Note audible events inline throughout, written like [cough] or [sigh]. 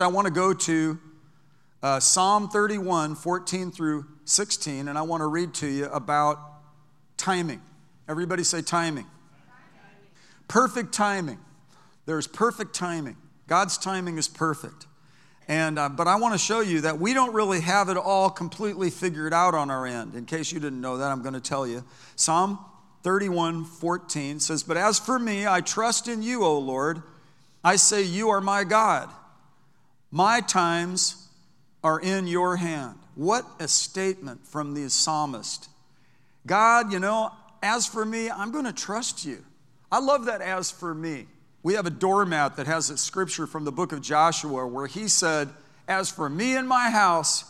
I want to go to uh, Psalm 31, 14 through 16, and I want to read to you about timing. Everybody say timing. Perfect timing. There's perfect timing. God's timing is perfect. And, uh, but I want to show you that we don't really have it all completely figured out on our end. In case you didn't know that, I'm going to tell you. Psalm 31 14 says, But as for me, I trust in you, O Lord. I say, You are my God. My times are in your hand. What a statement from the psalmist. God, you know, as for me, I'm going to trust you. I love that as for me. We have a doormat that has a scripture from the book of Joshua where he said, As for me and my house,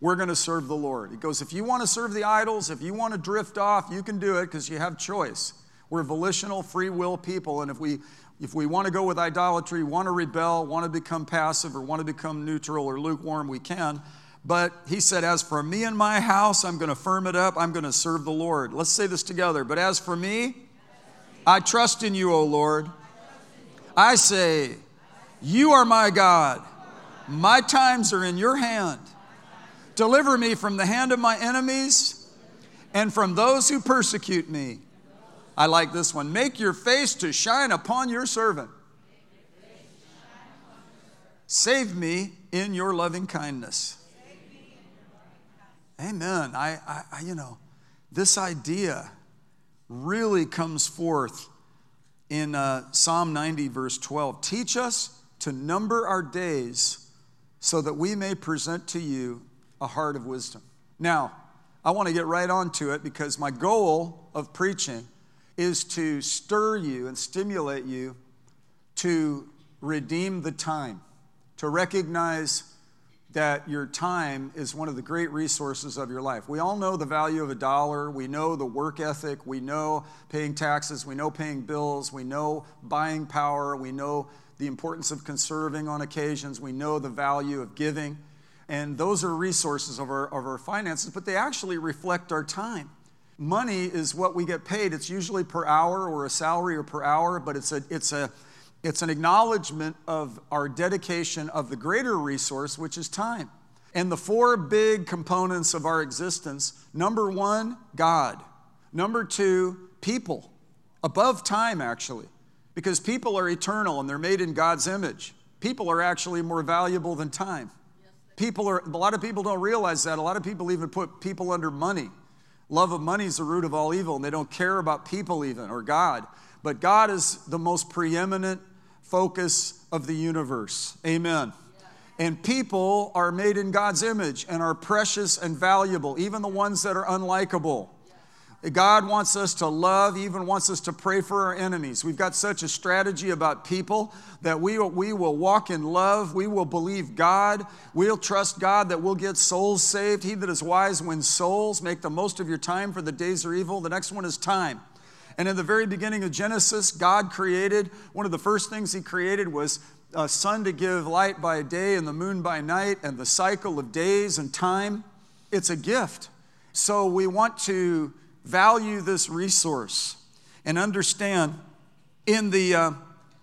we're going to serve the Lord. He goes, If you want to serve the idols, if you want to drift off, you can do it because you have choice. We're volitional, free will people, and if we if we want to go with idolatry, want to rebel, want to become passive, or want to become neutral or lukewarm, we can. But he said, As for me and my house, I'm going to firm it up. I'm going to serve the Lord. Let's say this together. But as for me, I trust in you, O Lord. I say, You are my God. My times are in your hand. Deliver me from the hand of my enemies and from those who persecute me. I like this one. Make your face to shine upon your servant. Save me in your loving kindness. Amen. I, I, I, you know, this idea really comes forth in uh, Psalm 90, verse 12. Teach us to number our days so that we may present to you a heart of wisdom. Now, I want to get right on to it because my goal of preaching is to stir you and stimulate you to redeem the time, to recognize that your time is one of the great resources of your life. We all know the value of a dollar. We know the work ethic. We know paying taxes. We know paying bills. We know buying power. We know the importance of conserving on occasions. We know the value of giving. And those are resources of our, of our finances, but they actually reflect our time money is what we get paid. It's usually per hour or a salary or per hour, but it's, a, it's, a, it's an acknowledgement of our dedication of the greater resource, which is time. And the four big components of our existence number one, God. Number two, people. Above time, actually, because people are eternal and they're made in God's image. People are actually more valuable than time. People are, a lot of people don't realize that. A lot of people even put people under money. Love of money is the root of all evil, and they don't care about people even or God. But God is the most preeminent focus of the universe. Amen. And people are made in God's image and are precious and valuable, even the ones that are unlikable. God wants us to love, even wants us to pray for our enemies. We've got such a strategy about people that we we will walk in love. We will believe God. We'll trust God that we'll get souls saved. He that is wise wins souls. Make the most of your time, for the days are evil. The next one is time. And in the very beginning of Genesis, God created, one of the first things He created was a sun to give light by day and the moon by night and the cycle of days and time. It's a gift. So we want to value this resource and understand in the, uh,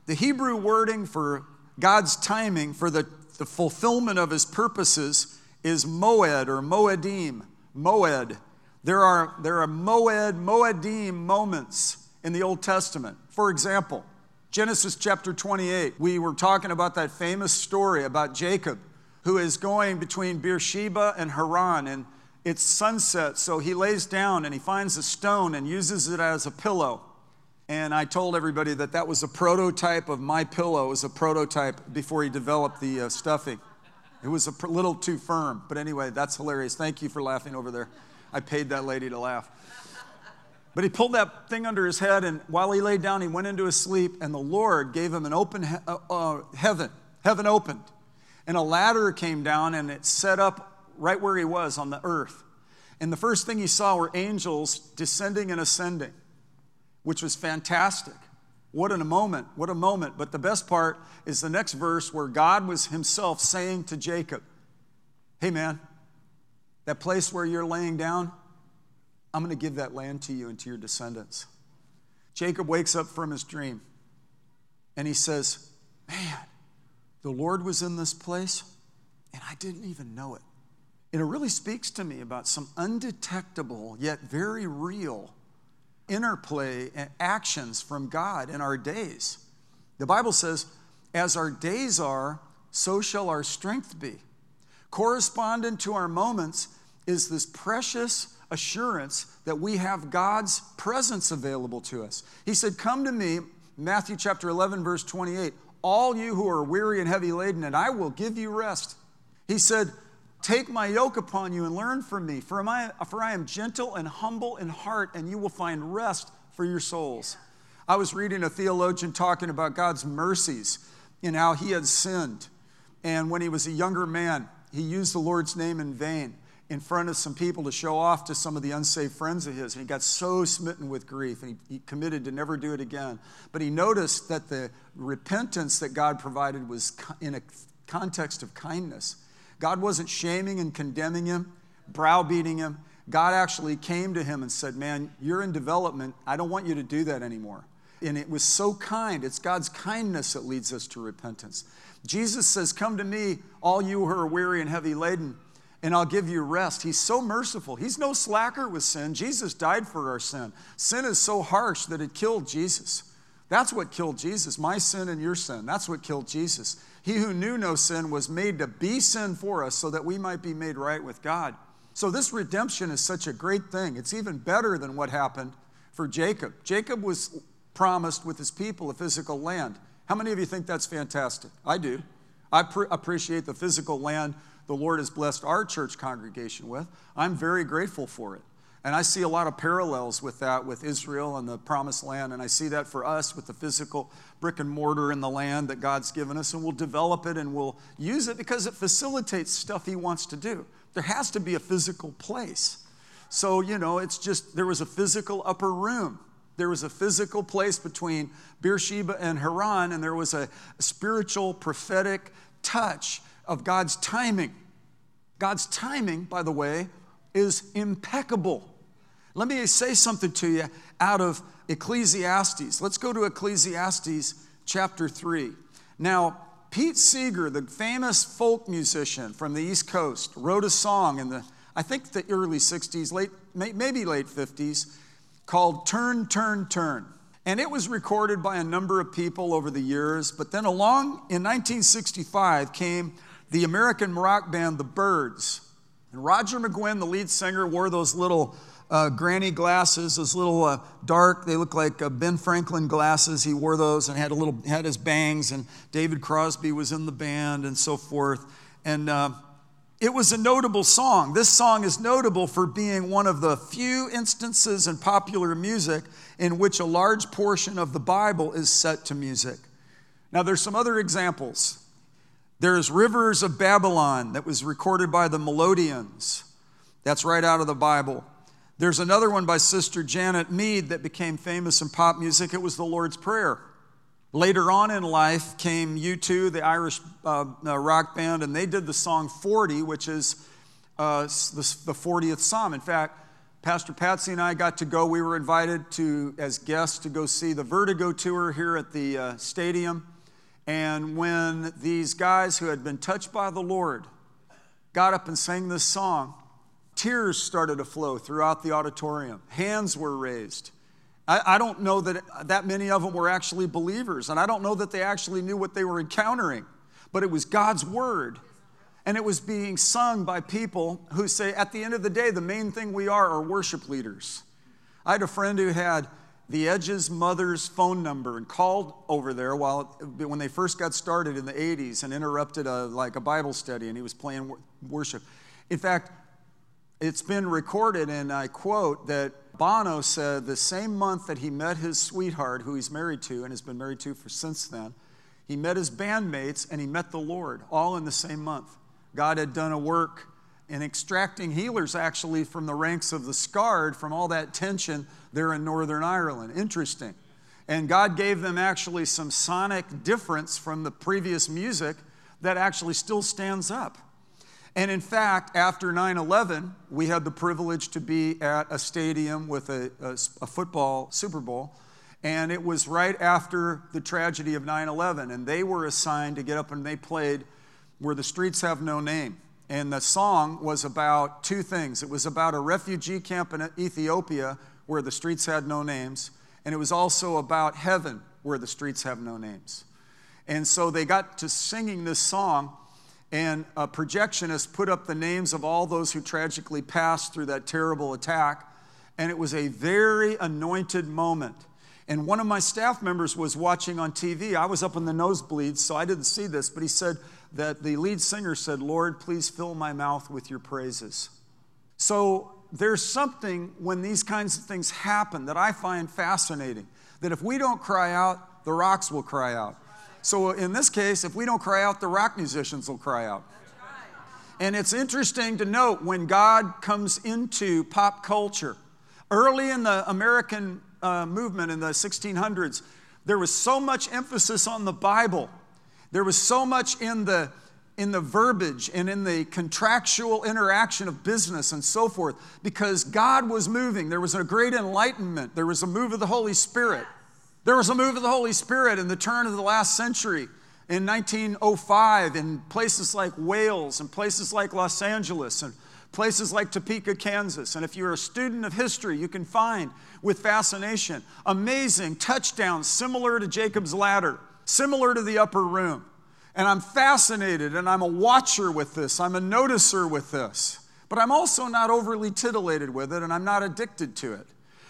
the Hebrew wording for God's timing for the, the fulfillment of his purposes is moed or moedim, moed. There are, there are moed, moedim moments in the Old Testament. For example, Genesis chapter 28, we were talking about that famous story about Jacob who is going between Beersheba and Haran. And it's sunset, so he lays down and he finds a stone and uses it as a pillow. And I told everybody that that was a prototype of my pillow. It was a prototype before he developed the uh, stuffing. It was a little too firm. But anyway, that's hilarious. Thank you for laughing over there. I paid that lady to laugh. But he pulled that thing under his head, and while he laid down, he went into his sleep, and the Lord gave him an open he- uh, uh, heaven. Heaven opened. And a ladder came down, and it set up right where he was on the earth. And the first thing he saw were angels descending and ascending, which was fantastic. What a moment, what a moment. But the best part is the next verse where God was himself saying to Jacob, Hey man, that place where you're laying down, I'm going to give that land to you and to your descendants. Jacob wakes up from his dream and he says, Man, the Lord was in this place, and I didn't even know it. And it really speaks to me about some undetectable yet very real interplay and actions from God in our days. The Bible says, as our days are, so shall our strength be. Correspondent to our moments is this precious assurance that we have God's presence available to us. He said, Come to me, Matthew chapter 11, verse 28, all you who are weary and heavy laden, and I will give you rest. He said, Take my yoke upon you and learn from me, for, I, for I am gentle and humble in heart, and you will find rest for your souls. I was reading a theologian talking about God's mercies and how he had sinned. And when he was a younger man, he used the Lord's name in vain in front of some people to show off to some of the unsaved friends of his. And he got so smitten with grief and he, he, committed to never do it again. But he noticed that the repentance that God provided was in a context of kindness. God wasn't shaming and condemning him, browbeating him. God actually came to him and said, Man, you're in development. I don't want you to do that anymore. And it was so kind. It's God's kindness that leads us to repentance. Jesus says, Come to me, all you who are weary and heavy laden and I'll give you rest. He's so merciful. He's no slacker with sin. Jesus died for our sin. Sin is so harsh that it killed Jesus. That's what killed Jesus, my sin and your sin. That's what killed Jesus. He who knew no sin was made to be sin for us so that we might be made right with God. So, this redemption is such a great thing. It's even better than what happened for Jacob. Jacob was promised with his people a physical land. How many of you think that's fantastic? I do. I pre- appreciate the physical land the Lord has blessed our church congregation with. I'm very grateful for it. And I see a lot of parallels with that with Israel and the promised land. And I see that for us with the physical brick and mortar in the land that God's given us. And we'll develop it and we'll use it because it facilitates stuff He wants to do. There has to be a physical place. So, you know, it's just there was a physical upper room. There was a physical place between Beersheba and Haran, and there was a spiritual prophetic touch of God's timing. God's timing, by the way, is impeccable. Let me say something to you out of Ecclesiastes. Let's go to Ecclesiastes chapter 3. Now, Pete Seeger, the famous folk musician from the East Coast, wrote a song in the, I think, the early 60s, late, maybe late 50s, called Turn, Turn, Turn. And it was recorded by a number of people over the years, but then along in 1965 came the American rock band The Byrds. And Roger McGuinn, the lead singer, wore those little uh, granny glasses, those little uh, dark, they look like uh, Ben Franklin glasses. He wore those and had a little, had his bangs, and David Crosby was in the band and so forth. And uh, it was a notable song. This song is notable for being one of the few instances in popular music in which a large portion of the Bible is set to music. Now, there's some other examples. There's Rivers of Babylon that was recorded by the Melodians. That's right out of the Bible. There's another one by Sister Janet Mead that became famous in pop music. It was the Lord's Prayer. Later on in life came U2, the Irish uh, uh, rock band, and they did the song 40, which is uh, the, the 40th Psalm. In fact, Pastor Patsy and I got to go. We were invited to, as guests, to go see the Vertigo tour here at the uh, stadium. And when these guys who had been touched by the Lord got up and sang this song, tears started to flow throughout the auditorium. Hands were raised. I, I don't know that that many of them were actually believers, and I don't know that they actually knew what they were encountering, but it was God's word. And it was being sung by people who say, at the end of the day, the main thing we are are worship leaders. I had a friend who had the Edge's mother's phone number and called over there while when they first got started in the 80s and interrupted a, like a Bible study and he was playing worship. In fact, it's been recorded, and I quote that Bono said the same month that he met his sweetheart, who he's married to and has been married to for since then, he met his bandmates and he met the Lord all in the same month. God had done a work in extracting healers actually from the ranks of the scarred from all that tension there in Northern Ireland. Interesting. And God gave them actually some sonic difference from the previous music that actually still stands up. And in fact, after 9 11, we had the privilege to be at a stadium with a, a, a football Super Bowl. And it was right after the tragedy of 9 11. And they were assigned to get up and they played Where the Streets Have No Name. And the song was about two things it was about a refugee camp in Ethiopia where the streets had no names, and it was also about heaven where the streets have no names. And so they got to singing this song, and a projectionist put up the names of all those who tragically passed through that terrible attack. And it was a very anointed moment. And one of my staff members was watching on TV. I was up in the nosebleeds, so I didn't see this, but he said that the lead singer said, Lord, please fill my mouth with your praises. So there's something when these kinds of things happen that I find fascinating. That if we don't cry out, the rocks will cry out. So in this case, if we don't cry out, the rock musicians will cry out. And it's interesting to note when God comes into pop culture. Early in the American uh, movement in the 1600s, there was so much emphasis on the Bible. There was so much in the in the verbiage and in the contractual interaction of business and so forth because God was moving. There was a great enlightenment. There was a move of the Holy Spirit. There was a move of the Holy Spirit in the turn of the last century in 1905 in places like Wales and places like Los Angeles and places like Topeka, Kansas. And if you're a student of history, you can find with fascination amazing touchdowns similar to Jacob's ladder, similar to the upper room. And I'm fascinated and I'm a watcher with this, I'm a noticer with this. But I'm also not overly titillated with it and I'm not addicted to it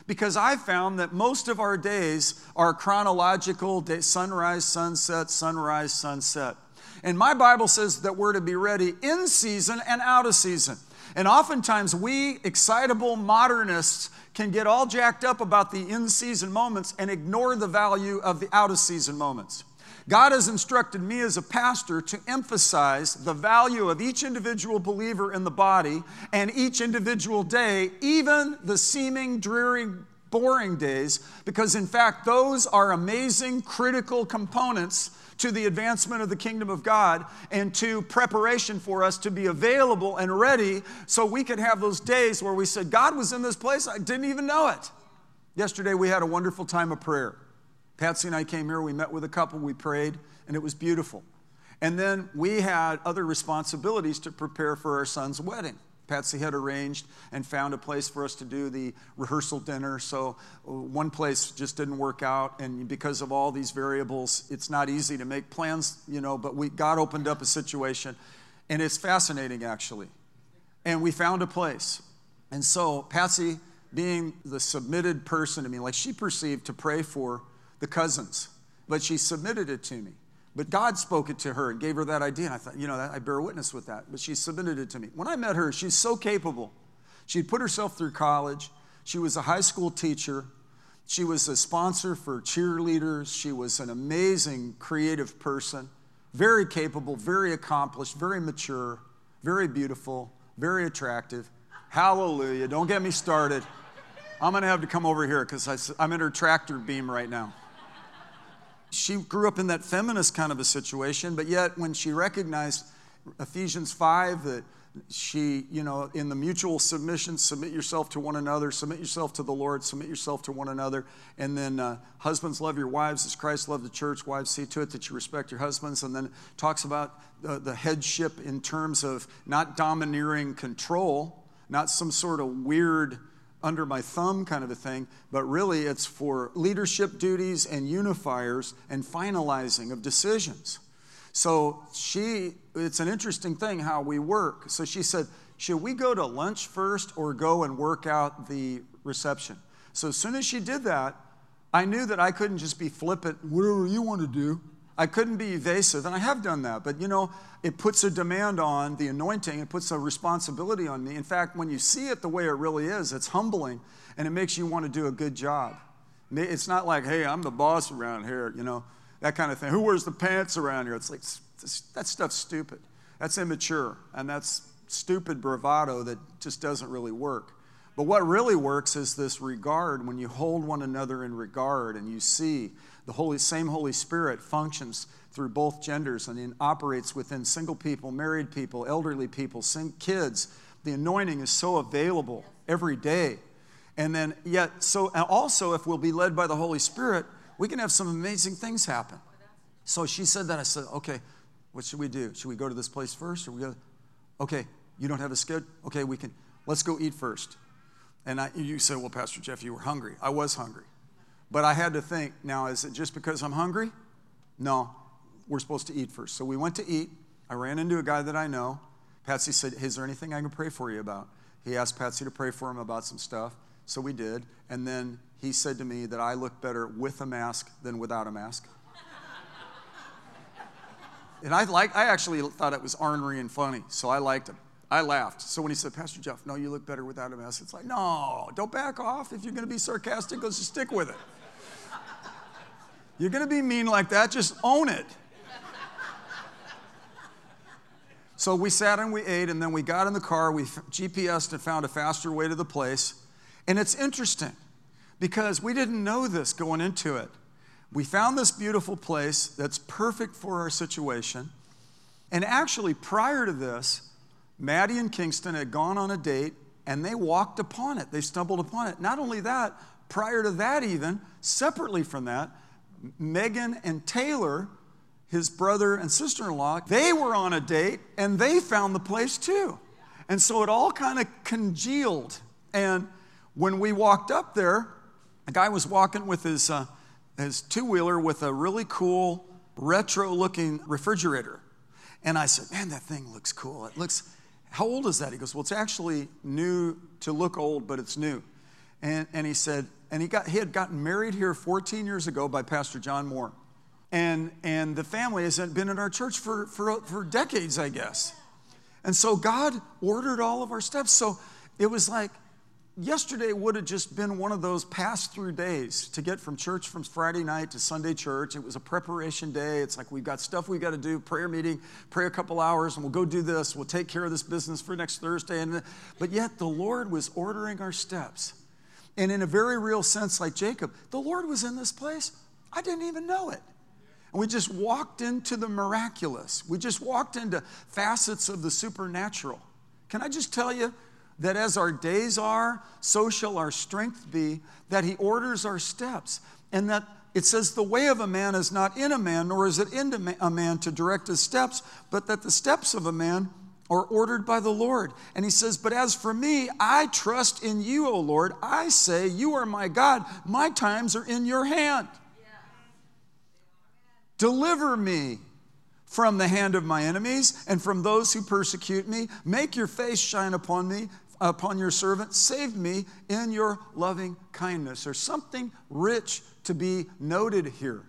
because I found that most of our days are chronological day, sunrise, sunset, sunrise, sunset. And my Bible says that we're to be ready in season and out of season. And oftentimes, we excitable modernists can get all jacked up about the in season moments and ignore the value of the out of season moments. God has instructed me as a pastor to emphasize the value of each individual believer in the body and each individual day, even the seeming dreary, boring days, because in fact, those are amazing, critical components to the advancement of the kingdom of God and to preparation for us to be available and ready so we could have those days where we said, God was in this place, I didn't even know it. Yesterday, we had a wonderful time of prayer. Patsy and I came here, we met with a couple, we prayed, and it was beautiful. And then we had other responsibilities to prepare for our son's wedding. Patsy had arranged and found a place for us to do the rehearsal dinner. So uh, one place just didn't work out, and because of all these variables, it's not easy to make plans, you know. But we God opened up a situation, and it's fascinating actually. And we found a place, and so Patsy, being the submitted person to me, like she perceived to pray for the cousins, but she submitted it to me. But God spoke it to her and gave her that idea. And I thought, you know, I bear witness with that. But she submitted it to me. When I met her, she's so capable. She'd put herself through college. She was a high school teacher. She was a sponsor for cheerleaders. She was an amazing creative person, very capable, very accomplished, very mature, very beautiful, very attractive. Hallelujah. Don't get me started. I'm going to have to come over here because I'm in her tractor beam right now she grew up in that feminist kind of a situation, but yet when she recognized Ephesians 5 that she, you know, in the mutual submission, submit yourself to one another, submit yourself to the Lord, submit yourself to one another. And then, uh, husbands, love your wives as Christ loved the church. Wives, see to it that you respect your husbands. And then talks about the, the headship in terms of not domineering control, not some sort of weird under my thumb kind of a thing, but really it's for leadership duties and unifiers and finalizing of decisions. So she, it's an interesting thing how we work. So she said, should we go to lunch first or go and work out the reception? So as soon as she did that, I knew that I couldn't just be flippant, whatever you want to do. I couldn't be evasive, and I have done that. But you know, it puts a demand on the anointing, it puts a responsibility on me. In fact, when you see it the way it really is, it's humbling and it makes you want to do a good job. It's not like, hey, I'm the boss around here, you know, that kind of thing. Who wears the pants around here? It's like, that stuff's stupid. That's immature, and that's stupid bravado that just doesn't really work. But what really works is this regard when you hold one another in regard and you see the Holy, same Holy Spirit functions through both genders and operates within single people, married people, elderly people, kids. The anointing is so available every day. And then, yet, so and also, if we'll be led by the Holy Spirit, we can have some amazing things happen. So she said that. I said, okay, what should we do? Should we go to this place first or we go? Okay, you don't have a schedule? Okay, we can, let's go eat first. And I, you say, well, Pastor Jeff, you were hungry. I was hungry. But I had to think, now, is it just because I'm hungry? No, we're supposed to eat first. So we went to eat. I ran into a guy that I know. Patsy said, Is there anything I can pray for you about? He asked Patsy to pray for him about some stuff. So we did. And then he said to me that I look better with a mask than without a mask. [laughs] and I, like, I actually thought it was ornery and funny, so I liked him. I laughed. So when he said, Pastor Jeff, no, you look better without a mask, it's like, no, don't back off. If you're going to be sarcastic, let's just stick with it. You're going to be mean like that, just own it. So we sat and we ate, and then we got in the car. We GPSed and found a faster way to the place. And it's interesting because we didn't know this going into it. We found this beautiful place that's perfect for our situation. And actually, prior to this, Maddie and Kingston had gone on a date and they walked upon it. They stumbled upon it. Not only that, prior to that, even separately from that, Megan and Taylor his brother and sister in law, they were on a date and they found the place too. And so it all kind of congealed. And when we walked up there, a guy was walking with his, uh, his two wheeler with a really cool retro looking refrigerator. And I said, Man, that thing looks cool. It looks, how old is that? He goes, Well, it's actually new to look old, but it's new. And, and he said, and he, got, he had gotten married here 14 years ago by Pastor John Moore. And, and the family hasn't been in our church for, for, for decades, I guess. And so God ordered all of our steps. So it was like yesterday would have just been one of those pass through days to get from church from Friday night to Sunday church. It was a preparation day. It's like we've got stuff we've got to do, prayer meeting, pray a couple hours, and we'll go do this. We'll take care of this business for next Thursday. And, but yet the Lord was ordering our steps. And in a very real sense, like Jacob, the Lord was in this place. I didn't even know it. And we just walked into the miraculous. We just walked into facets of the supernatural. Can I just tell you that as our days are, so shall our strength be, that He orders our steps, and that it says, The way of a man is not in a man, nor is it in a man to direct his steps, but that the steps of a man are ordered by the Lord. And he says, But as for me, I trust in you, O Lord. I say, You are my God. My times are in your hand. Deliver me from the hand of my enemies and from those who persecute me. Make your face shine upon me, upon your servant. Save me in your loving kindness. There's something rich to be noted here.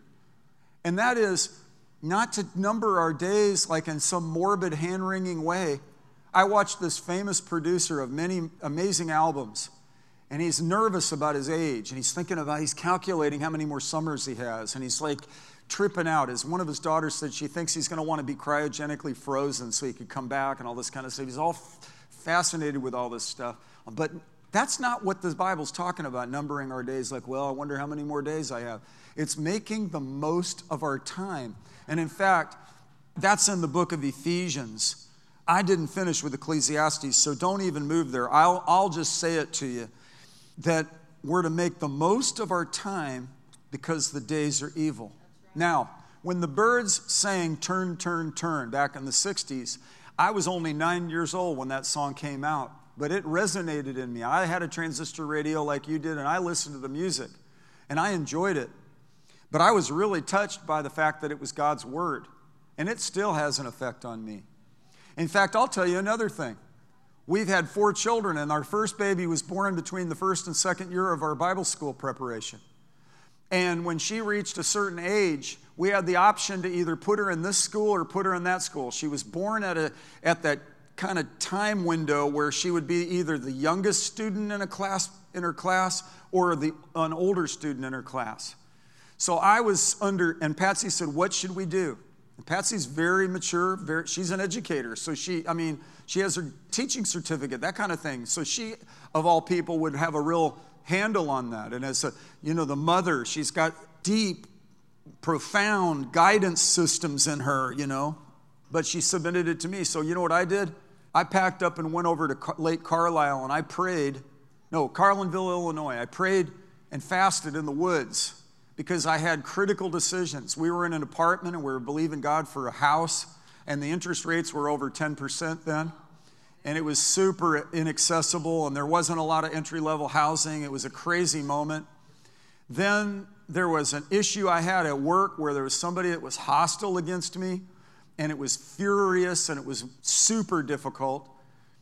And that is not to number our days like in some morbid, hand wringing way. I watched this famous producer of many amazing albums, and he's nervous about his age, and he's thinking about, he's calculating how many more summers he has, and he's like, tripping out. As one of his daughters said, she thinks he's going to want to be cryogenically frozen so he could come back and all this kind of stuff. He's all fascinated with all this stuff. But that's not what the Bible's talking about, numbering our days like, well, I wonder how many more days I have. It's making the most of our time. And in fact, that's in the book of Ephesians. I didn't finish with Ecclesiastes, so don't even move there. I'll, I'll just say it to you that we're to make the most of our time because the days are evil. Now, when the Byrds sang Turn, Turn, Turn back in the 60s, I was only nine years old when that song came out, but it resonated in me. I had a transistor radio like you did, and I listened to the music, and I enjoyed it. But I was really touched by the fact that it was God's Word, and it still has an effect on me. In fact, I'll tell you another thing. We've had four children, and our first baby was born between the first and second year of our Bible school preparation. And when she reached a certain age, we had the option to either put her in this school or put her in that school. She was born at, a, at that kind of time window where she would be either the youngest student in a class in her class or the, an older student in her class. So I was under, and Patsy said, What should we do? And Patsy's very mature, very, she's an educator. So she, I mean, she has her teaching certificate, that kind of thing. So she, of all people, would have a real handle on that. And as a, you know, the mother, she's got deep, profound guidance systems in her, you know. But she submitted it to me. So you know what I did? I packed up and went over to Lake Carlisle and I prayed no, Carlinville, Illinois. I prayed and fasted in the woods because I had critical decisions. We were in an apartment and we were believing God for a house, and the interest rates were over 10% then. And it was super inaccessible, and there wasn't a lot of entry level housing. It was a crazy moment. Then there was an issue I had at work where there was somebody that was hostile against me, and it was furious and it was super difficult.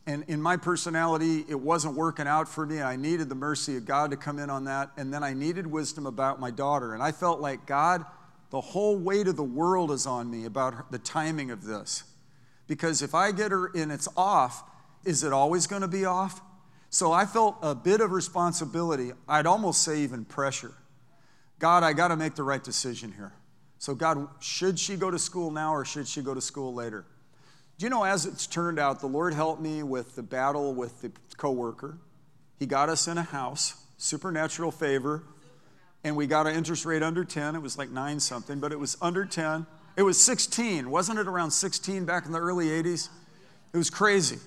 And in my personality, it wasn't working out for me. I needed the mercy of God to come in on that. And then I needed wisdom about my daughter. And I felt like, God, the whole weight of the world is on me about the timing of this. Because if I get her and it's off, is it always going to be off? So I felt a bit of responsibility. I'd almost say even pressure. God, I got to make the right decision here. So, God, should she go to school now or should she go to school later? Do you know, as it's turned out, the Lord helped me with the battle with the coworker. He got us in a house, supernatural favor, and we got an interest rate under 10. It was like nine something, but it was under 10. It was 16. Wasn't it around 16 back in the early 80s? It was crazy.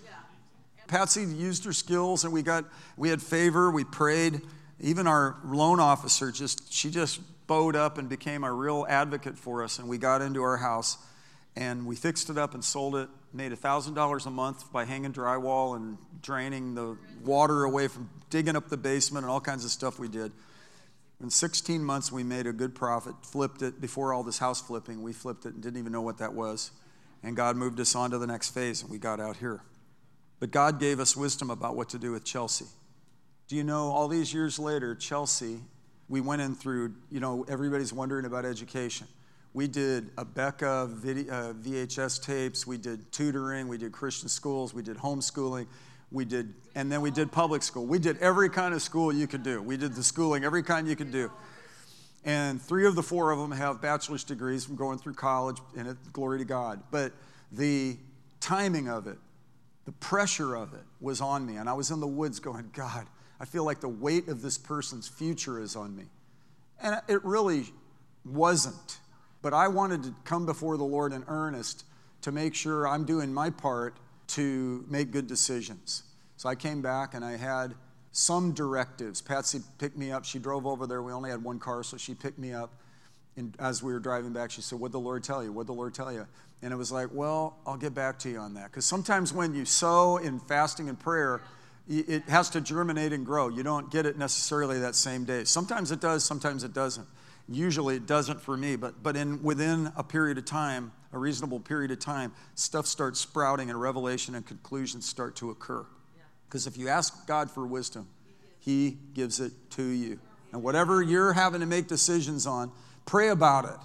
Patsy used her skills and we got we had favor, we prayed. Even our loan officer just she just bowed up and became a real advocate for us and we got into our house and we fixed it up and sold it made $1,000 a month by hanging drywall and draining the water away from digging up the basement and all kinds of stuff we did. In 16 months, we made a good profit, flipped it before all this house flipping. We flipped it and didn't even know what that was. And God moved us on to the next phase, and we got out here. But God gave us wisdom about what to do with Chelsea. Do you know, all these years later, Chelsea, we went in through, you know, everybody's wondering about education. We did Abeka video, uh, VHS tapes, we did tutoring, we did Christian schools, we did homeschooling, we did, and then we did public school. We did every kind of school you could do. We did the schooling, every kind you could do. And three of the four of them have bachelor's degrees from going through college, and it, glory to God. But the timing of it, the pressure of it was on me. And I was in the woods going, God, I feel like the weight of this person's future is on me. And it really wasn't. But I wanted to come before the Lord in earnest to make sure I'm doing my part to make good decisions. So I came back and I had some directives. Patsy picked me up. She drove over there. We only had one car, so she picked me up. And as we were driving back, she said, What'd the Lord tell you? What'd the Lord tell you? And it was like, Well, I'll get back to you on that. Because sometimes when you sow in fasting and prayer, it has to germinate and grow. You don't get it necessarily that same day. Sometimes it does, sometimes it doesn't. Usually it doesn't for me, but, but in, within a period of time, a reasonable period of time, stuff starts sprouting and revelation and conclusions start to occur. Because if you ask God for wisdom, He gives it to you. And whatever you're having to make decisions on, pray about it.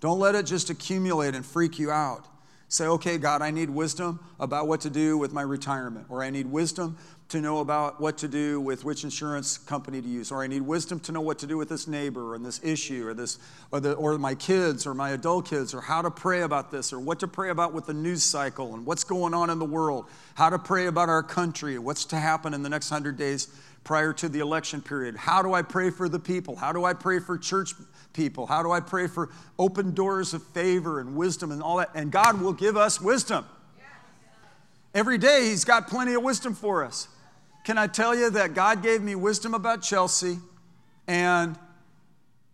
Don't let it just accumulate and freak you out. Say, okay, God, I need wisdom about what to do with my retirement, or I need wisdom to know about what to do with which insurance company to use, or I need wisdom to know what to do with this neighbor and this issue, or this, or, the, or my kids, or my adult kids, or how to pray about this, or what to pray about with the news cycle and what's going on in the world, how to pray about our country, what's to happen in the next hundred days prior to the election period. How do I pray for the people? How do I pray for church people? How do I pray for open doors of favor and wisdom and all that? And God will give us wisdom. Every day, He's got plenty of wisdom for us. Can I tell you that God gave me wisdom about Chelsea? And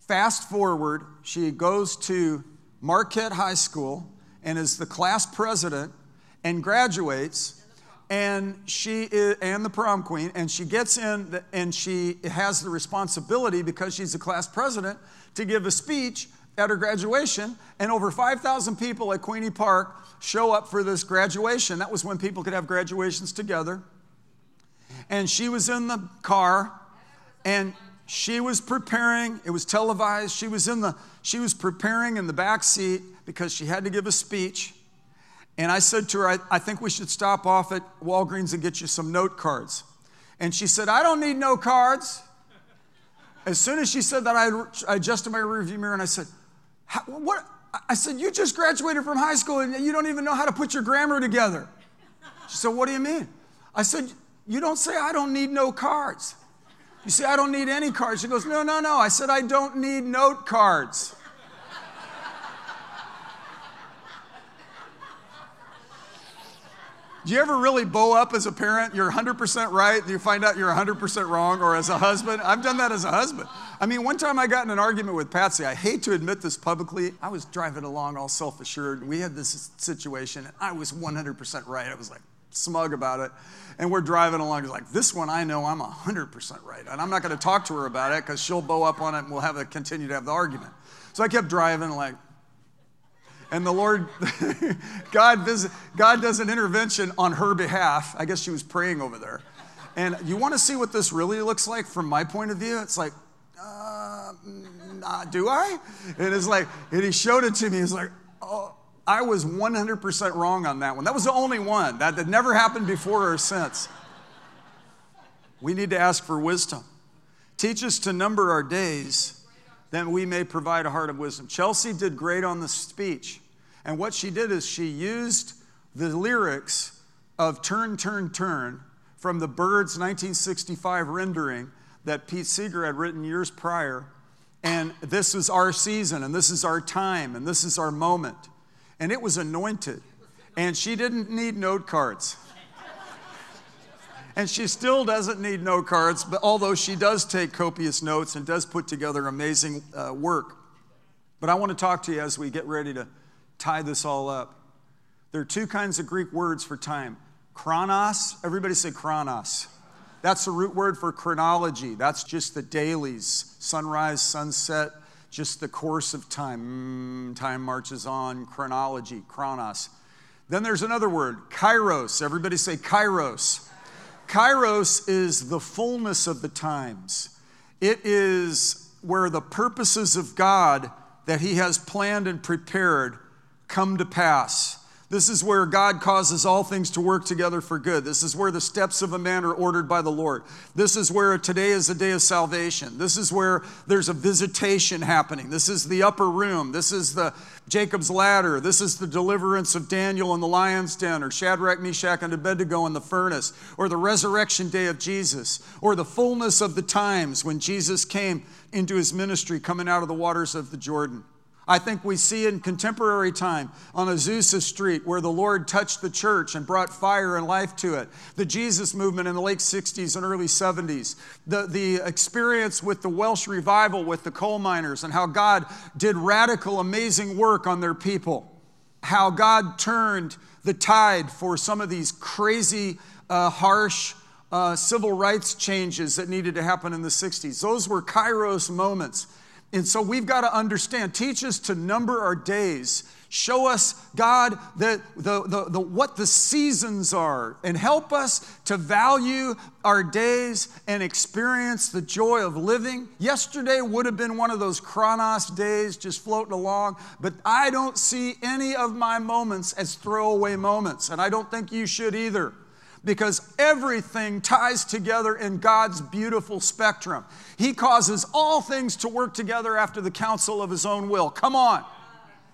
fast forward, she goes to Marquette High School and is the class president and graduates and she is, and the prom queen and she gets in the, and she has the responsibility because she's the class president to give a speech at her graduation and over 5000 people at Queeny Park show up for this graduation that was when people could have graduations together and she was in the car and she was preparing it was televised she was in the she was preparing in the back seat because she had to give a speech. And i said to her i, I think we should stop off at walgreens and get you some note cards. And she said i don't need no cards. As soon as she said that i, I adjusted my rearview mirror and i said what? I said you just graduated from high school and you don't even know how to put your grammar together. She said what do you mean? I said you don't say, I don't need no cards. You say, I don't need any cards. She goes, No, no, no. I said, I don't need note cards. Do you ever really bow up as a parent? You're 100% right, you find out you're 100% wrong, or as a husband? I've done that as a husband. I mean, one time I got in an argument with Patsy. I hate to admit this publicly. I was driving along all self assured. We had this situation, and I was 100% right. I was like smug about it. And we're driving along, it's like, this one I know I'm 100% right. And I'm not going to talk to her about it because she'll bow up on it and we'll have a, continue to have the argument. So I kept driving, like, and the Lord, [laughs] God, visit, God does an intervention on her behalf. I guess she was praying over there. And you want to see what this really looks like from my point of view? It's like, uh, nah, do I? And it's like, and he showed it to me. He's like, oh, I was 100% wrong on that one. That was the only one. That had never happened before or since. We need to ask for wisdom. Teach us to number our days that we may provide a heart of wisdom. Chelsea did great on the speech. And what she did is she used the lyrics of Turn, Turn, Turn from the Byrds 1965 rendering that Pete Seeger had written years prior. And this is our season, and this is our time, and this is our moment. And it was anointed. And she didn't need note cards. And she still doesn't need note cards, but although she does take copious notes and does put together amazing uh, work. But I want to talk to you as we get ready to tie this all up. There are two kinds of Greek words for time chronos, everybody say chronos. That's the root word for chronology. That's just the dailies, sunrise, sunset, just the course of time. Mm, time marches on, chronology, chronos. Then there's another word, kairos. Everybody say kairos. Kairos is the fullness of the times. It is where the purposes of God that He has planned and prepared come to pass. This is where God causes all things to work together for good. This is where the steps of a man are ordered by the Lord. This is where today is a day of salvation. This is where there's a visitation happening. This is the upper room. This is the Jacob's ladder. This is the deliverance of Daniel in the lion's den, or Shadrach, Meshach, and Abednego in the furnace, or the resurrection day of Jesus, or the fullness of the times when Jesus came into his ministry coming out of the waters of the Jordan. I think we see in contemporary time on Azusa Street where the Lord touched the church and brought fire and life to it. The Jesus movement in the late 60s and early 70s. The, the experience with the Welsh revival with the coal miners and how God did radical, amazing work on their people. How God turned the tide for some of these crazy, uh, harsh, uh, civil rights changes that needed to happen in the 60s. Those were kairos moments and so we've got to understand, teach us to number our days. Show us, God, the, the, the, the, what the seasons are, and help us to value our days and experience the joy of living. Yesterday would have been one of those chronos days just floating along, but I don't see any of my moments as throwaway moments, and I don't think you should either because everything ties together in God's beautiful spectrum. He causes all things to work together after the counsel of His own will. Come on.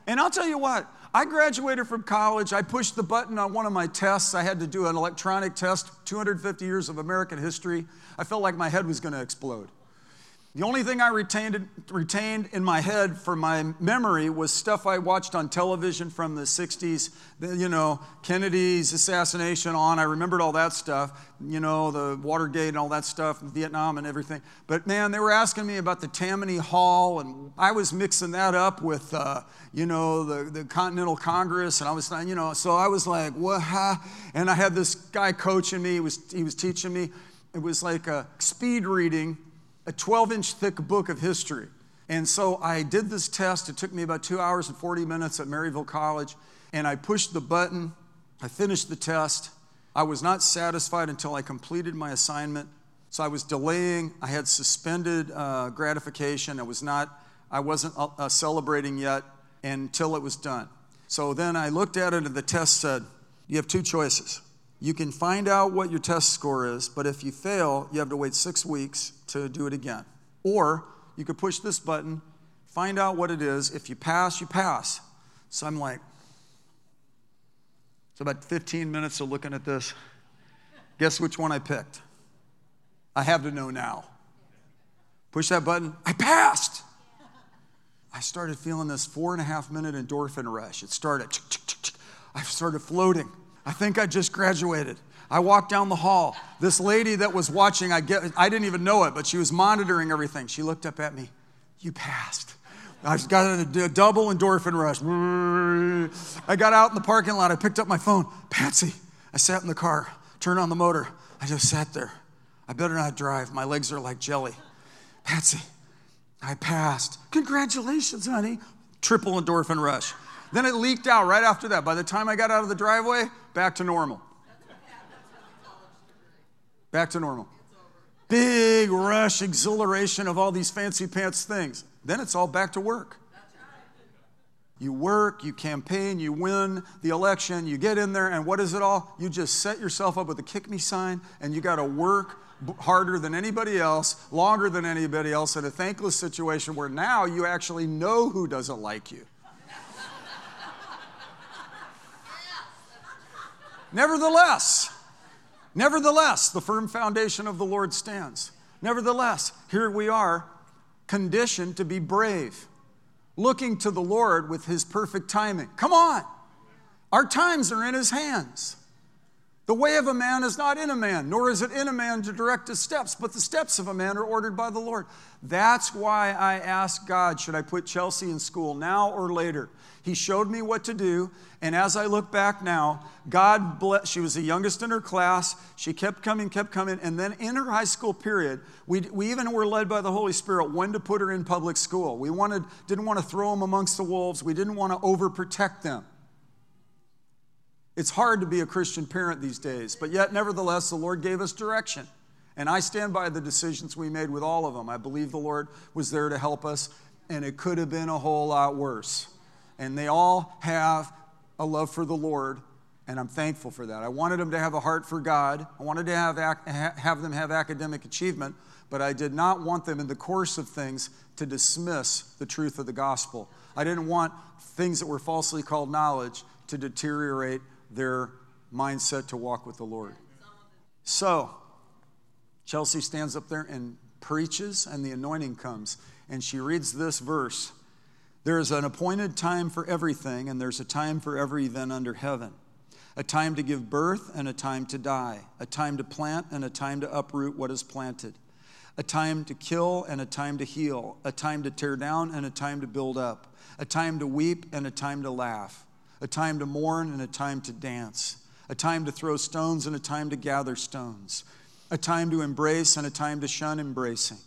And I'll tell you what, I graduated from college. I pushed the button on one of my tests. I had to do an electronic test, 250 years of American history. I felt like my head was going to explode. The only thing I retained, retained in my head for my memory was stuff I watched on television from the 60s, the, you know, Kennedy's assassination on. I remembered all that stuff, you know, the Watergate and all that stuff, Vietnam and everything. But man, they were asking me about the Tammany Hall, and I was mixing that up with, uh, you know, the, the Continental Congress, and I was, you know, so I was like, what? And I had this guy coaching me, he was, he was teaching me. It was like a speed reading a 12 inch thick book of history. And so I did this test. It took me about two hours and 40 minutes at Maryville College. And I pushed the button. I finished the test. I was not satisfied until I completed my assignment. So I was delaying. I had suspended uh, gratification. I was not, I wasn't uh, uh celebrating yet until it was done. So then I looked at it and the test said, you have two choices. You can find out what your test score is, but if you fail, you have to wait six weeks to do it again. Or you could push this button, find out what it is. If you pass, you pass. So I'm like, it's about 15 minutes of looking at this. Guess which one I picked? I have to know now. Push that button, I passed. I started feeling this four and a half minute endorphin rush. It started, I started floating. I think I just graduated. I walked down the hall. This lady that was watching, I, get, I didn't even know it, but she was monitoring everything. She looked up at me. You passed. I got a, a double endorphin rush. I got out in the parking lot. I picked up my phone. Patsy, I sat in the car, turned on the motor. I just sat there. I better not drive. My legs are like jelly. Patsy, I passed. Congratulations, honey. Triple endorphin rush. Then it leaked out right after that. By the time I got out of the driveway, back to normal. Back to normal. Big rush, exhilaration of all these fancy pants things. Then it's all back to work. You work, you campaign, you win the election, you get in there, and what is it all? You just set yourself up with a kick me sign, and you got to work harder than anybody else, longer than anybody else, in a thankless situation where now you actually know who doesn't like you. Nevertheless, nevertheless, the firm foundation of the Lord stands. Nevertheless, here we are, conditioned to be brave, looking to the Lord with His perfect timing. Come on, our times are in His hands. The way of a man is not in a man, nor is it in a man to direct his steps, but the steps of a man are ordered by the Lord. That's why I asked God, should I put Chelsea in school now or later? He showed me what to do, and as I look back now, God bless, she was the youngest in her class. She kept coming, kept coming, and then in her high school period, we, we even were led by the Holy Spirit when to put her in public school. We wanted, didn't want to throw them amongst the wolves, we didn't want to overprotect them. It's hard to be a Christian parent these days, but yet, nevertheless, the Lord gave us direction. And I stand by the decisions we made with all of them. I believe the Lord was there to help us, and it could have been a whole lot worse. And they all have a love for the Lord, and I'm thankful for that. I wanted them to have a heart for God, I wanted to have, have them have academic achievement, but I did not want them in the course of things to dismiss the truth of the gospel. I didn't want things that were falsely called knowledge to deteriorate their mindset to walk with the Lord. So, Chelsea stands up there and preaches, and the anointing comes. And she reads this verse There is an appointed time for everything, and there's a time for every event under heaven a time to give birth and a time to die, a time to plant and a time to uproot what is planted, a time to kill and a time to heal, a time to tear down and a time to build up, a time to weep and a time to laugh a time to mourn and a time to dance, a time to throw stones and a time to gather stones, a time to embrace and a time to shun embracing,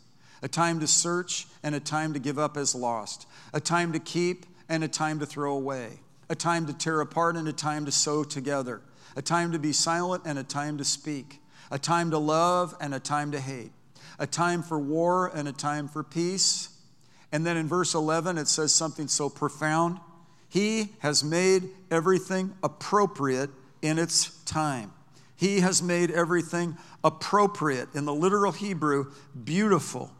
a time to search and a time to give up as lost, a time to keep and a time to throw away, a time to tear apart and a time to sew together, a time to be silent and a time to speak, a time to love and a time to hate, a time for war and a time for peace. And then in verse 11, it says something so profound. He has made everything appropriate in its time. He has made everything appropriate. In the literal Hebrew, beautiful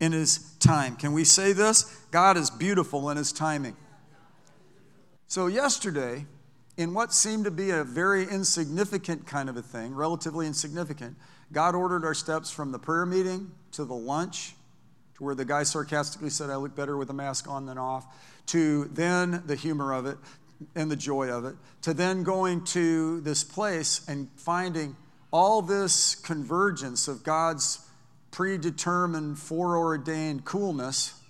in his time. Can we say this? God is beautiful in his timing. So, yesterday, in what seemed to be a very insignificant kind of a thing, relatively insignificant, God ordered our steps from the prayer meeting to the lunch, to where the guy sarcastically said, I look better with a mask on than off, to then the humor of it and the joy of it, to then going to this place and finding all this convergence of God's predetermined, foreordained coolness,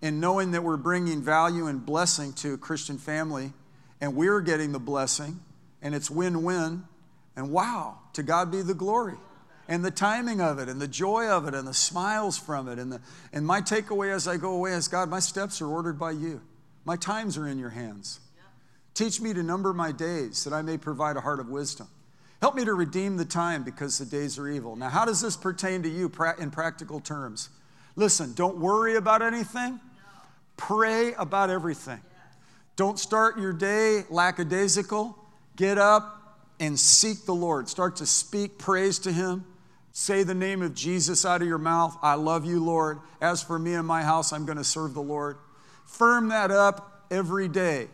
and knowing that we're bringing value and blessing to a Christian family, and we're getting the blessing, and it's win win, and wow, to God be the glory and the timing of it and the joy of it and the smiles from it. And, the, and my takeaway as I go away is God, my steps are ordered by you. My times are in your hands. Teach me to number my days that I may provide a heart of wisdom. Help me to redeem the time because the days are evil. Now, how does this pertain to you in practical terms? Listen, don't worry about anything, pray about everything. Don't start your day lackadaisical. Get up and seek the Lord. Start to speak praise to Him. Say the name of Jesus out of your mouth. I love you, Lord. As for me and my house, I'm going to serve the Lord. Firm that up every day.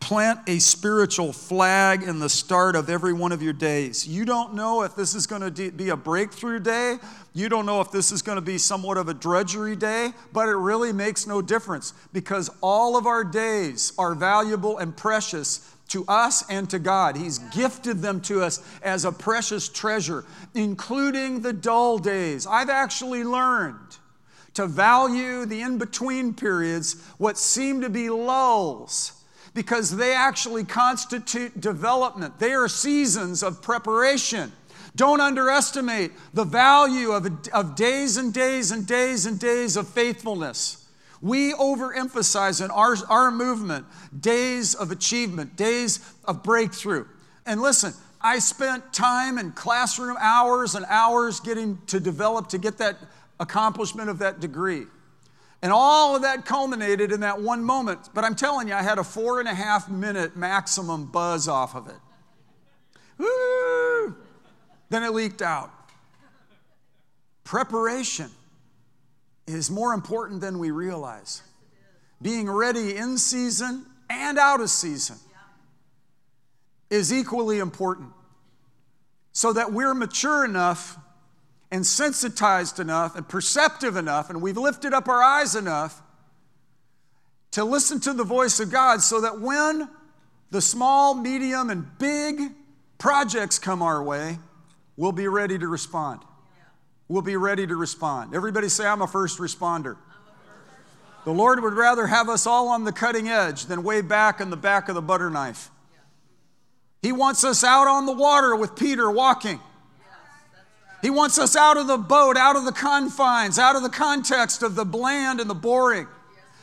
Plant a spiritual flag in the start of every one of your days. You don't know if this is going to be a breakthrough day. You don't know if this is going to be somewhat of a drudgery day, but it really makes no difference because all of our days are valuable and precious to us and to God. He's gifted them to us as a precious treasure, including the dull days. I've actually learned to value the in between periods, what seem to be lulls, because they actually constitute development. They are seasons of preparation. Don't underestimate the value of, of days and days and days and days of faithfulness. We overemphasize in our, our movement days of achievement, days of breakthrough. And listen, I spent time in classroom hours and hours getting to develop to get that accomplishment of that degree. And all of that culminated in that one moment. But I'm telling you, I had a four and a half minute maximum buzz off of it. Woo! Then it leaked out. Preparation is more important than we realize. Being ready in season and out of season is equally important so that we're mature enough and sensitized enough and perceptive enough, and we've lifted up our eyes enough to listen to the voice of God so that when the small, medium, and big projects come our way, we'll be ready to respond. We'll be ready to respond. Everybody say, I'm a first responder. The Lord would rather have us all on the cutting edge than way back in the back of the butter knife. He wants us out on the water with Peter walking. He wants us out of the boat, out of the confines, out of the context of the bland and the boring.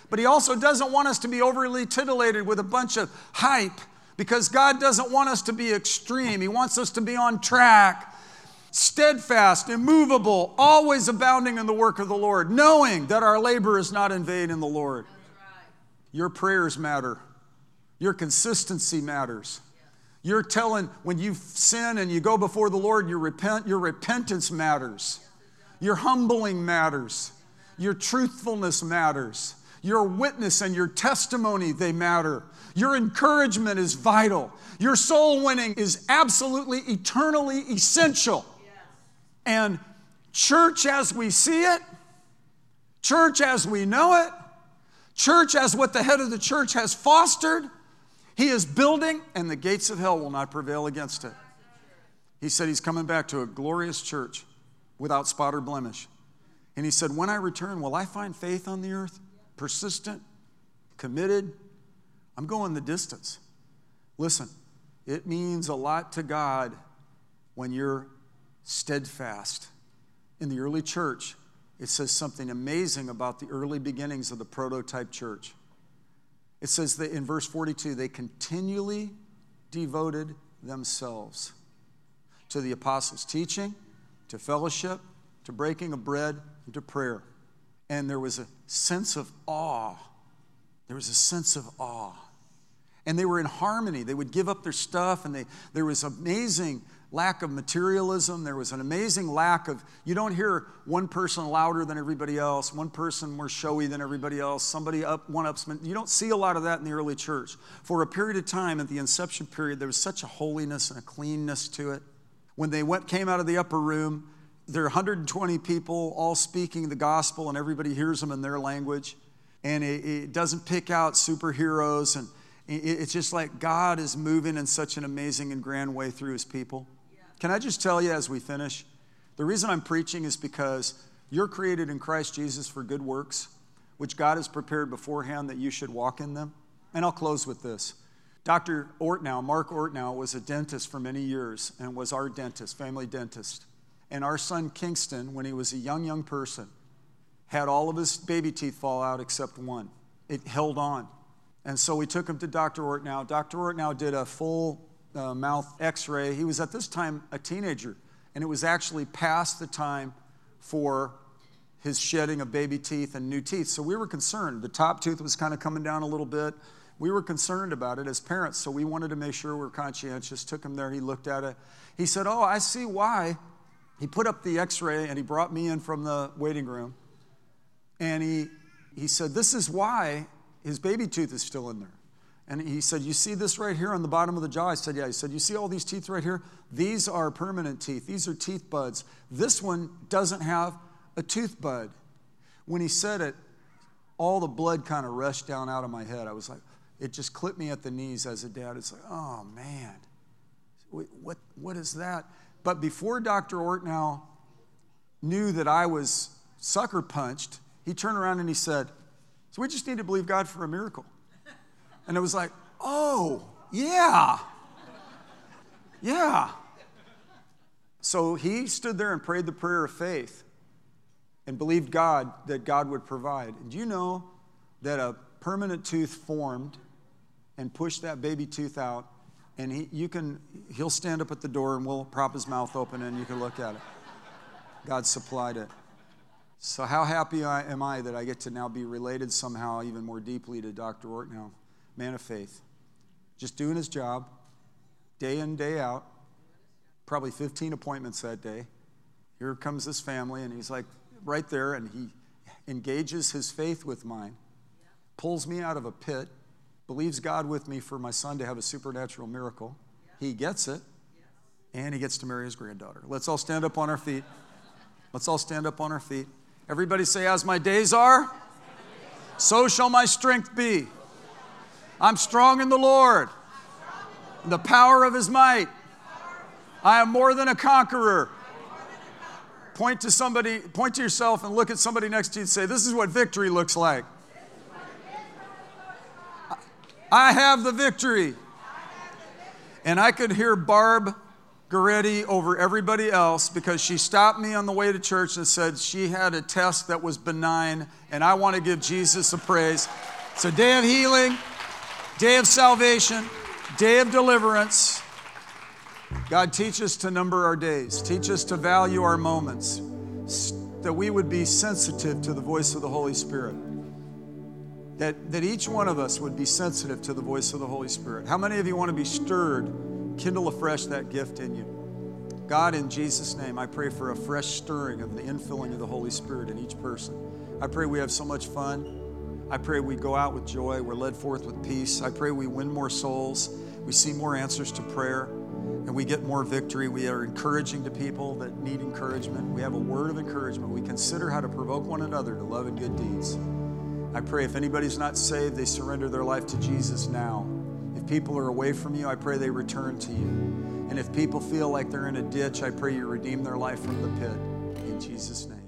But He also doesn't want us to be overly titillated with a bunch of hype because God doesn't want us to be extreme. He wants us to be on track, steadfast, immovable, always abounding in the work of the Lord, knowing that our labor is not in vain in the Lord. Your prayers matter, your consistency matters. You're telling when you sin and you go before the Lord, you repent, your repentance matters. Your humbling matters. Your truthfulness matters. Your witness and your testimony, they matter. Your encouragement is vital. Your soul winning is absolutely eternally essential. And church as we see it, church as we know it, church as what the head of the church has fostered, he is building, and the gates of hell will not prevail against it. He said he's coming back to a glorious church without spot or blemish. And he said, When I return, will I find faith on the earth? Persistent, committed. I'm going the distance. Listen, it means a lot to God when you're steadfast. In the early church, it says something amazing about the early beginnings of the prototype church. It says that in verse 42, they continually devoted themselves to the apostles' teaching, to fellowship, to breaking of bread, and to prayer. And there was a sense of awe. There was a sense of awe. And they were in harmony. They would give up their stuff, and they, there was amazing lack of materialism. There was an amazing lack of, you don't hear one person louder than everybody else, one person more showy than everybody else, somebody up, one ups. You don't see a lot of that in the early church. For a period of time, at the inception period, there was such a holiness and a cleanness to it. When they went, came out of the upper room, there are 120 people all speaking the gospel, and everybody hears them in their language. And it, it doesn't pick out superheroes, and it's just like God is moving in such an amazing and grand way through his people. Can I just tell you as we finish? The reason I'm preaching is because you're created in Christ Jesus for good works, which God has prepared beforehand that you should walk in them. And I'll close with this. Dr. Ortnow, Mark Ortnow, was a dentist for many years and was our dentist, family dentist. And our son Kingston, when he was a young, young person, had all of his baby teeth fall out except one. It held on. And so we took him to Dr. Ortnow. Dr. Ortnow did a full uh, mouth x ray. He was at this time a teenager, and it was actually past the time for his shedding of baby teeth and new teeth. So we were concerned. The top tooth was kind of coming down a little bit. We were concerned about it as parents, so we wanted to make sure we were conscientious. Took him there, he looked at it. He said, Oh, I see why. He put up the x ray and he brought me in from the waiting room. And he, he said, This is why his baby tooth is still in there. And he said, You see this right here on the bottom of the jaw? I said, Yeah. He said, You see all these teeth right here? These are permanent teeth. These are teeth buds. This one doesn't have a tooth bud. When he said it, all the blood kind of rushed down out of my head. I was like, it just clipped me at the knees as a dad. It's like, oh man, what, what is that? But before Dr. Ortnow knew that I was sucker punched, he turned around and he said, So we just need to believe God for a miracle. And it was like, Oh, yeah. Yeah. So he stood there and prayed the prayer of faith and believed God that God would provide. And do you know that a permanent tooth formed and pushed that baby tooth out? And he, you can, he'll stand up at the door and we'll prop his mouth open and you can look at it. God supplied it. So, how happy am I that I get to now be related somehow even more deeply to Dr. Ortnow, man of faith. Just doing his job, day in, day out, probably 15 appointments that day. Here comes this family, and he's like right there, and he engages his faith with mine, pulls me out of a pit, believes God with me for my son to have a supernatural miracle. He gets it, and he gets to marry his granddaughter. Let's all stand up on our feet. Let's all stand up on our feet. Everybody say, As my days are, so shall my strength be. I'm strong in the Lord, the power of his might. I am more than a conqueror. Point to somebody, point to yourself and look at somebody next to you and say, This is what victory looks like. I have the victory. And I could hear Barb Goretti over everybody else because she stopped me on the way to church and said she had a test that was benign, and I want to give Jesus a praise. It's a day of healing, day of salvation, day of deliverance. God, teach us to number our days, teach us to value our moments, that we would be sensitive to the voice of the Holy Spirit. That, that each one of us would be sensitive to the voice of the Holy Spirit. How many of you want to be stirred kindle afresh that gift in you. God, in Jesus' name, I pray for a fresh stirring of the infilling of the Holy Spirit in each person. I pray we have so much fun. I pray we go out with joy. We're led forth with peace. I pray we win more souls. We see more answers to prayer and we get more victory. We are encouraging to people that need encouragement. We have a word of encouragement. We consider how to provoke one another to love and good deeds. I pray if anybody's not saved, they surrender their life to Jesus now If people are away from you, I pray they return to you. And if people feel like they're in a ditch, I pray you redeem their life from the pit. In Jesus' name.